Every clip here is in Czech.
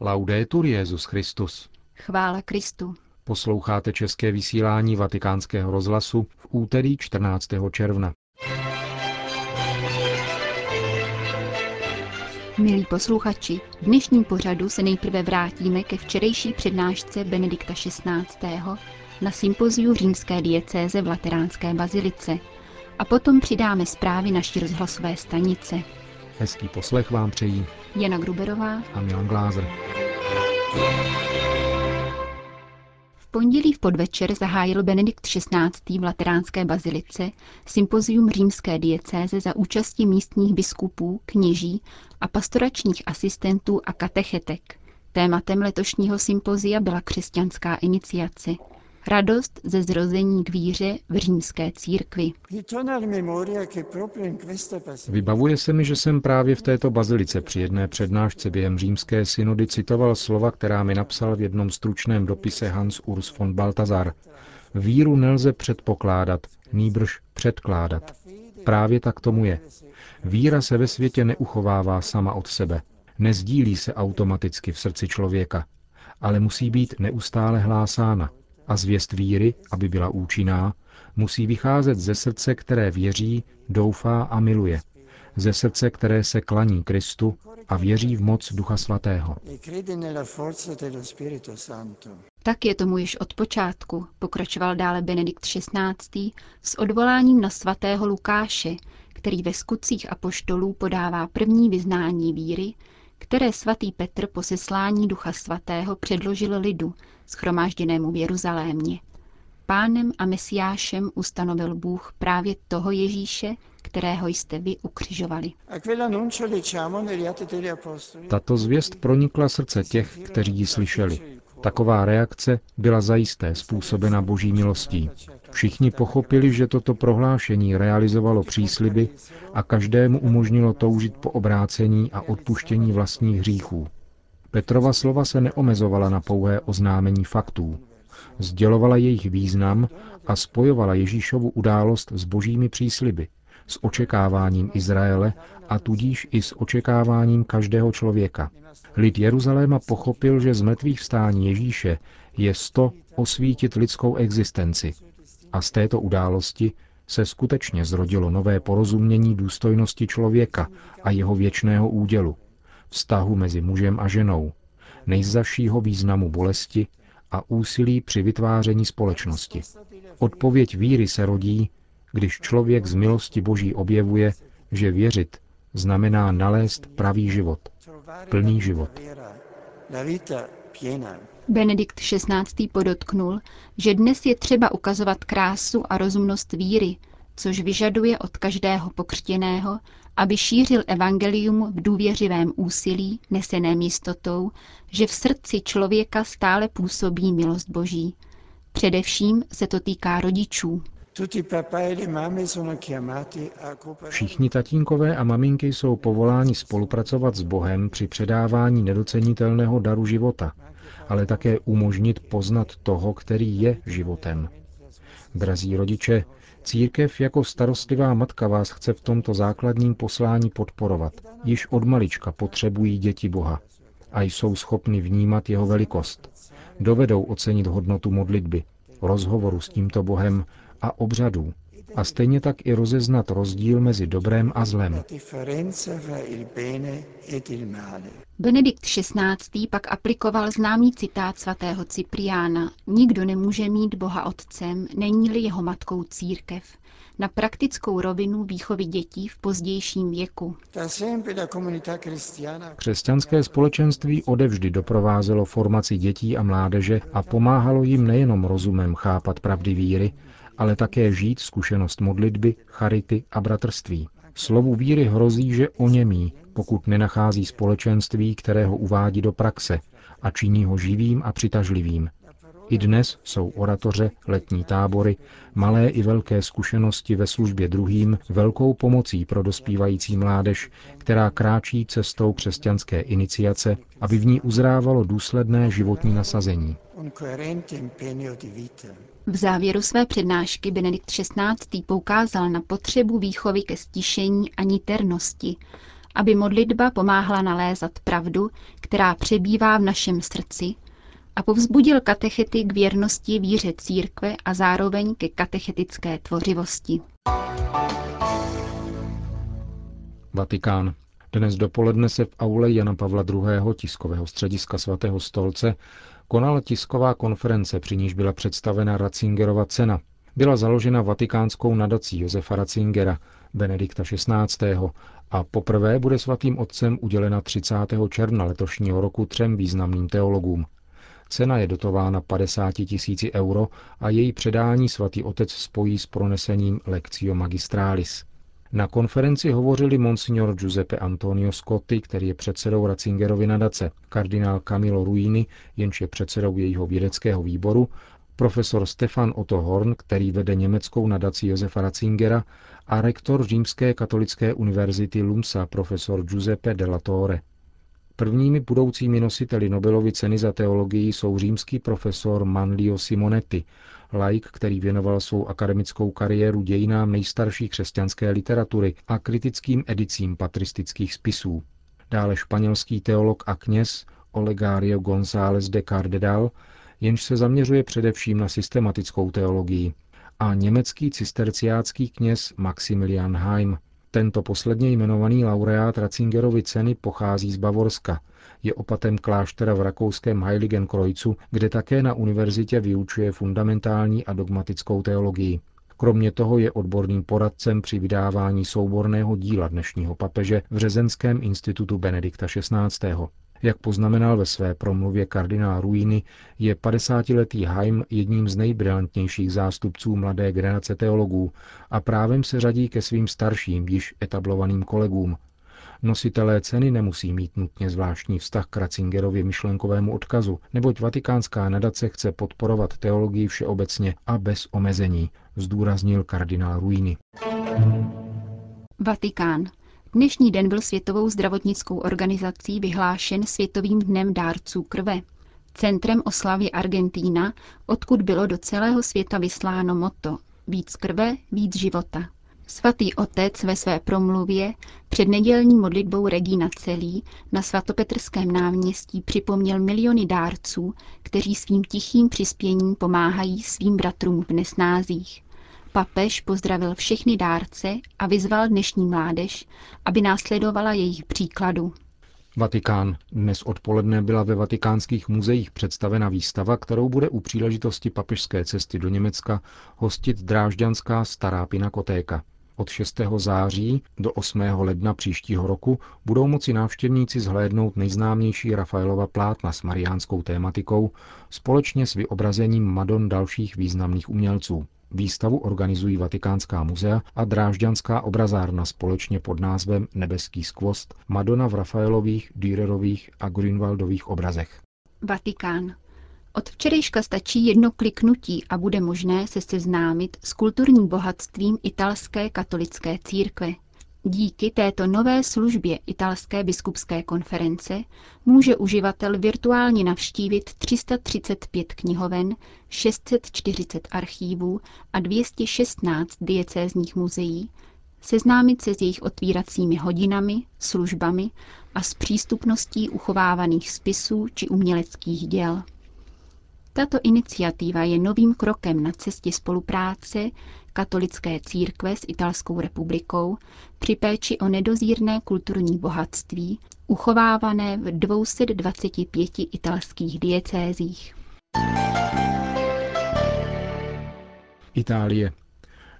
Laudetur Jezus Christus. Chvála Kristu. Posloucháte české vysílání Vatikánského rozhlasu v úterý 14. června. Milí posluchači, v dnešním pořadu se nejprve vrátíme ke včerejší přednášce Benedikta XVI. na sympoziu římské diecéze v Lateránské bazilice a potom přidáme zprávy naší rozhlasové stanice. Hezký poslech vám přejí Jana Gruberová a Milan Glázer. V pondělí v podvečer zahájil Benedikt XVI. v Lateránské bazilice sympozium římské diecéze za účasti místních biskupů, kněží a pastoračních asistentů a katechetek. Tématem letošního sympozia byla křesťanská iniciace – Radost ze zrození k víře v římské církvi. Vybavuje se mi, že jsem právě v této bazilice při jedné přednášce během římské synody citoval slova, která mi napsal v jednom stručném dopise Hans Urs von Baltazar. Víru nelze předpokládat, nýbrž předkládat. Právě tak tomu je. Víra se ve světě neuchovává sama od sebe. Nezdílí se automaticky v srdci člověka, ale musí být neustále hlásána, a zvěst víry, aby byla účinná, musí vycházet ze srdce, které věří, doufá a miluje. Ze srdce, které se klaní Kristu a věří v moc Ducha Svatého. Tak je tomu již od počátku, pokračoval dále Benedikt XVI. s odvoláním na svatého Lukáše, který ve skutcích apoštolů podává první vyznání víry, které svatý Petr po seslání Ducha Svatého předložil lidu, schromážděnému v Jeruzalémě. Pánem a Mesiášem ustanovil Bůh právě toho Ježíše, kterého jste vy ukřižovali. Tato zvěst pronikla srdce těch, kteří ji slyšeli. Taková reakce byla zajisté způsobena boží milostí. Všichni pochopili, že toto prohlášení realizovalo přísliby a každému umožnilo toužit po obrácení a odpuštění vlastních hříchů. Petrova slova se neomezovala na pouhé oznámení faktů. Sdělovala jejich význam a spojovala Ježíšovu událost s božími přísliby, s očekáváním Izraele a tudíž i s očekáváním každého člověka. Lid Jeruzaléma pochopil, že z mrtvých vstání Ježíše je sto osvítit lidskou existenci. A z této události se skutečně zrodilo nové porozumění důstojnosti člověka a jeho věčného údělu – vztahu mezi mužem a ženou, nejzašího významu bolesti a úsilí při vytváření společnosti. Odpověď víry se rodí, když člověk z milosti Boží objevuje, že věřit znamená nalézt pravý život, plný život. Benedikt XVI. podotknul, že dnes je třeba ukazovat krásu a rozumnost víry, což vyžaduje od každého pokřtěného, aby šířil evangelium v důvěřivém úsilí, neseném jistotou, že v srdci člověka stále působí milost Boží. Především se to týká rodičů. Všichni tatínkové a maminky jsou povoláni spolupracovat s Bohem při předávání nedocenitelného daru života, ale také umožnit poznat toho, který je životem. Drazí rodiče, Církev jako starostlivá matka vás chce v tomto základním poslání podporovat. Již od malička potřebují děti Boha a jsou schopni vnímat jeho velikost. Dovedou ocenit hodnotu modlitby, rozhovoru s tímto Bohem a obřadů, a stejně tak i rozeznat rozdíl mezi dobrem a zlem. Benedikt XVI. pak aplikoval známý citát svatého Cypriána Nikdo nemůže mít Boha otcem, není-li jeho matkou církev, na praktickou rovinu výchovy dětí v pozdějším věku. Křesťanské společenství odevždy doprovázelo formaci dětí a mládeže a pomáhalo jim nejenom rozumem chápat pravdy víry, ale také žít zkušenost modlitby, charity a bratrství. Slovu víry hrozí, že oněmí, pokud nenachází společenství, které ho uvádí do praxe a činí ho živým a přitažlivým. I dnes jsou oratoře, letní tábory, malé i velké zkušenosti ve službě druhým velkou pomocí pro dospívající mládež, která kráčí cestou křesťanské iniciace, aby v ní uzrávalo důsledné životní nasazení. V závěru své přednášky Benedikt XVI. poukázal na potřebu výchovy ke stišení a niternosti aby modlitba pomáhala nalézat pravdu, která přebývá v našem srdci, a povzbudil katechety k věrnosti víře církve a zároveň ke katechetické tvořivosti. Vatikán. Dnes dopoledne se v aule Jana Pavla II. tiskového střediska svatého stolce konala tisková konference, při níž byla představena Ratzingerova cena. Byla založena vatikánskou nadací Josefa Ratzingera, Benedikta XVI. a poprvé bude svatým otcem udělena 30. června letošního roku třem významným teologům. Cena je dotována 50 tisíci euro a její předání svatý otec spojí s pronesením Lectio Magistralis. Na konferenci hovořili monsignor Giuseppe Antonio Scotti, který je předsedou Ratzingerovy nadace, kardinál Camilo Ruini, jenž je předsedou jejího vědeckého výboru, profesor Stefan Otto Horn, který vede německou nadaci Josefa Ratzingera a rektor Římské katolické univerzity Lumsa profesor Giuseppe Della Torre. Prvními budoucími nositeli Nobelovy ceny za teologii jsou římský profesor Manlio Simonetti, laik, který věnoval svou akademickou kariéru dějinám nejstarší křesťanské literatury a kritickým edicím patristických spisů. Dále španělský teolog a kněz Olegario González de Cardedal, jenž se zaměřuje především na systematickou teologii, a německý cisterciácký kněz Maximilian Heim, tento posledně jmenovaný laureát Ratzingerovy ceny pochází z Bavorska. Je opatem kláštera v rakouském Heiligenkreuzu, kde také na univerzitě vyučuje fundamentální a dogmatickou teologii. Kromě toho je odborným poradcem při vydávání souborného díla dnešního papeže v Řezenském institutu Benedikta XVI. Jak poznamenal ve své promluvě kardinál Ruiny, je 50-letý Haim jedním z nejbrilantnějších zástupců mladé generace teologů a právem se řadí ke svým starším, již etablovaným kolegům. Nositelé ceny nemusí mít nutně zvláštní vztah k Ratzingerově myšlenkovému odkazu, neboť vatikánská nadace chce podporovat teologii všeobecně a bez omezení, zdůraznil kardinál Ruiny. Vatikán. Dnešní den byl Světovou zdravotnickou organizací vyhlášen Světovým dnem dárců krve. Centrem oslavy Argentína, odkud bylo do celého světa vysláno moto Víc krve, víc života. Svatý otec ve své promluvě před nedělní modlitbou Regina Celí na svatopetrském náměstí připomněl miliony dárců, kteří svým tichým přispěním pomáhají svým bratrům v nesnázích. Papež pozdravil všechny dárce a vyzval dnešní mládež, aby následovala jejich příkladu. Vatikán. Dnes odpoledne byla ve vatikánských muzeích představena výstava, kterou bude u příležitosti papežské cesty do Německa hostit drážďanská stará pinakotéka. Od 6. září do 8. ledna příštího roku budou moci návštěvníci zhlédnout nejznámější Rafaelova plátna s mariánskou tématikou společně s vyobrazením Madon dalších významných umělců. Výstavu organizují Vatikánská muzea a Drážďanská obrazárna společně pod názvem Nebeský skvost Madonna v Rafaelových, Dürerových a Grünwaldových obrazech. Vatikán. Od včerejška stačí jedno kliknutí a bude možné se seznámit s kulturním bohatstvím italské katolické církve. Díky této nové službě italské biskupské konference může uživatel virtuálně navštívit 335 knihoven, 640 archívů a 216 diecézních muzeí, seznámit se s jejich otvíracími hodinami, službami a s přístupností uchovávaných spisů či uměleckých děl. Tato iniciativa je novým krokem na cestě spolupráce katolické církve s Italskou republikou při péči o nedozírné kulturní bohatství, uchovávané v 225 italských diecézích. Itálie.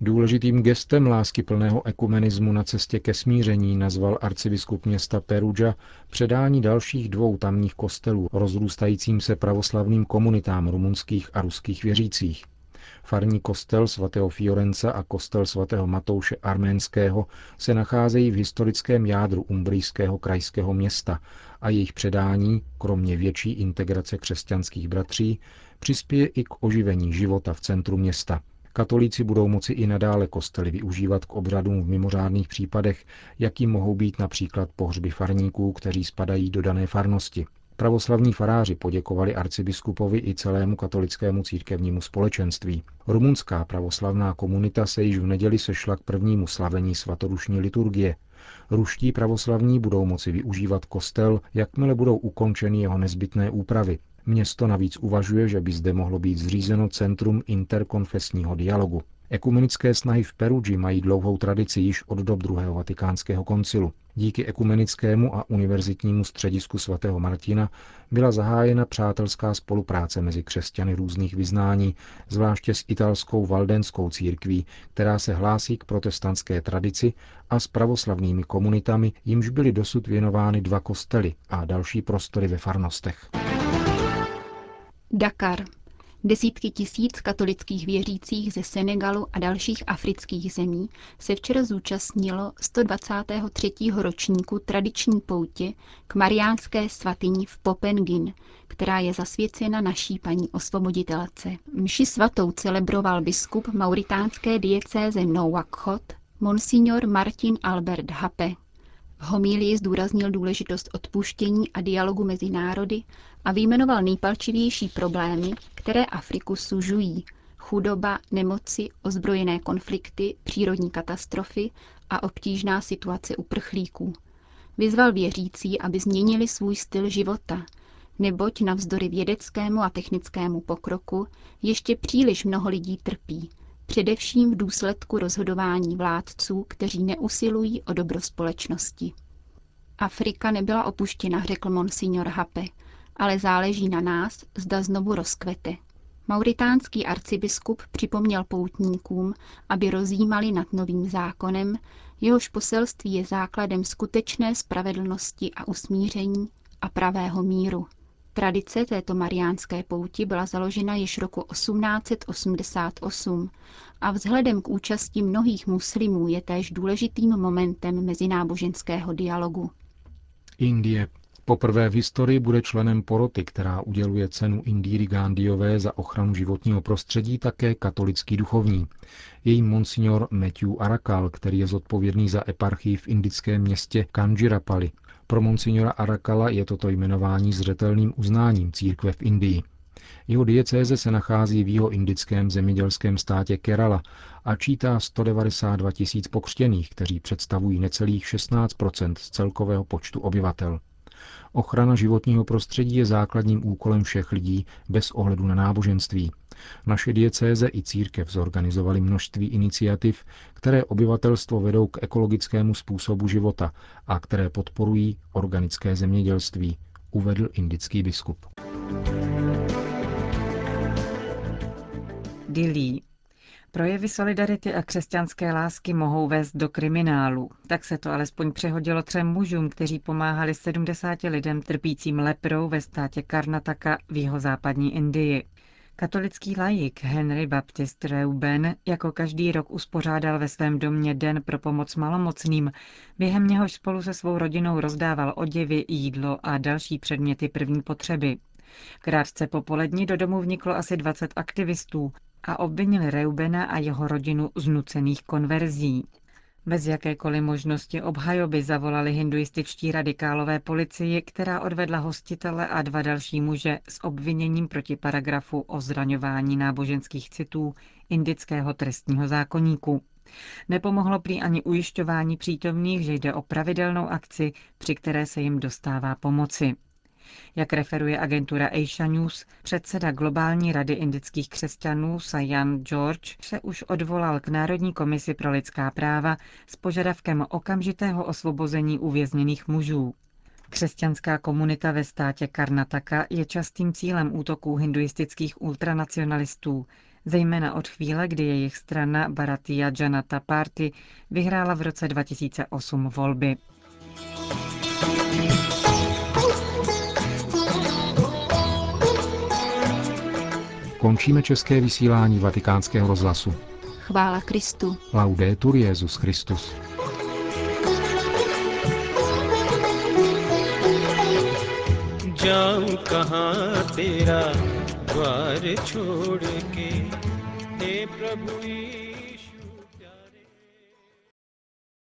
Důležitým gestem lásky plného ekumenismu na cestě ke smíření nazval arcibiskup města Perugia předání dalších dvou tamních kostelů rozrůstajícím se pravoslavným komunitám rumunských a ruských věřících. Farní kostel svatého Fiorenca a kostel svatého Matouše Arménského se nacházejí v historickém jádru umbrijského krajského města a jejich předání, kromě větší integrace křesťanských bratří, přispěje i k oživení života v centru města – Katolíci budou moci i nadále kostely využívat k obřadům v mimořádných případech, jakým mohou být například pohřby farníků, kteří spadají do dané farnosti. Pravoslavní faráři poděkovali arcibiskupovi i celému katolickému církevnímu společenství. Rumunská pravoslavná komunita se již v neděli sešla k prvnímu slavení svatodušní liturgie. Ruští pravoslavní budou moci využívat kostel, jakmile budou ukončeny jeho nezbytné úpravy. Město navíc uvažuje, že by zde mohlo být zřízeno Centrum interkonfesního dialogu. Ekumenické snahy v Perugii mají dlouhou tradici již od dob druhého vatikánského koncilu. Díky ekumenickému a univerzitnímu středisku svatého Martina byla zahájena přátelská spolupráce mezi křesťany různých vyznání, zvláště s italskou valdenskou církví, která se hlásí k protestantské tradici a s pravoslavnými komunitami, jimž byly dosud věnovány dva kostely a další prostory ve farnostech. Dakar. Desítky tisíc katolických věřících ze Senegalu a dalších afrických zemí se včera zúčastnilo 123. ročníku tradiční poutě k mariánské svatyni v Popengin, která je zasvěcena naší paní osvoboditelce. Mši svatou celebroval biskup mauritánské diecéze Nouakchott, monsignor Martin Albert Hape, homílii zdůraznil důležitost odpuštění a dialogu mezi národy a vyjmenoval nejpalčivější problémy, které Afriku sužují. Chudoba, nemoci, ozbrojené konflikty, přírodní katastrofy a obtížná situace uprchlíků. Vyzval věřící, aby změnili svůj styl života, neboť navzdory vědeckému a technickému pokroku ještě příliš mnoho lidí trpí, především v důsledku rozhodování vládců, kteří neusilují o dobro společnosti. Afrika nebyla opuštěna, řekl monsignor Hape, ale záleží na nás, zda znovu rozkvete. Mauritánský arcibiskup připomněl poutníkům, aby rozjímali nad novým zákonem, jehož poselství je základem skutečné spravedlnosti a usmíření a pravého míru. Tradice této mariánské pouti byla založena již roku 1888 a vzhledem k účasti mnohých muslimů je též důležitým momentem mezináboženského dialogu. Indie Poprvé v historii bude členem poroty, která uděluje cenu Indíry Gandhiové za ochranu životního prostředí také katolický duchovní. Její monsignor Matthew Arakal, který je zodpovědný za eparchii v indickém městě Kanjirapali, pro monsignora Arakala je toto jmenování zřetelným uznáním církve v Indii. Jeho diecéze se nachází v jeho indickém zemědělském státě Kerala a čítá 192 tisíc pokřtěných, kteří představují necelých 16 z celkového počtu obyvatel. Ochrana životního prostředí je základním úkolem všech lidí bez ohledu na náboženství. Naše diecéze i církev zorganizovali množství iniciativ, které obyvatelstvo vedou k ekologickému způsobu života a které podporují organické zemědělství, uvedl indický biskup. Dili. Projevy solidarity a křesťanské lásky mohou vést do kriminálu. Tak se to alespoň přehodilo třem mužům, kteří pomáhali 70 lidem trpícím leprou ve státě Karnataka v jeho západní Indii. Katolický laik Henry Baptist Reuben jako každý rok uspořádal ve svém domě Den pro pomoc malomocným, během něhož spolu se svou rodinou rozdával oděvy, jídlo a další předměty první potřeby. Krátce po poledni do domu vniklo asi 20 aktivistů a obvinili Reubena a jeho rodinu z nucených konverzí. Bez jakékoliv možnosti obhajoby zavolali hinduističtí radikálové policii, která odvedla hostitele a dva další muže s obviněním proti paragrafu o zraňování náboženských citů indického trestního zákoníku. Nepomohlo prý ani ujišťování přítomných, že jde o pravidelnou akci, při které se jim dostává pomoci. Jak referuje agentura Asia News, předseda globální rady indických křesťanů Sayan George se už odvolal k Národní komisi pro lidská práva s požadavkem okamžitého osvobození uvězněných mužů. Křesťanská komunita ve státě Karnataka je častým cílem útoků hinduistických ultranacionalistů, zejména od chvíle, kdy jejich strana Bharatiya Janata Party vyhrála v roce 2008 volby. Končíme české vysílání vatikánského rozhlasu. Chvála Kristu. Laudetur Jezus Christus. जाऊं कहाँ तेरा द्वार छोड़ के हे प्रभु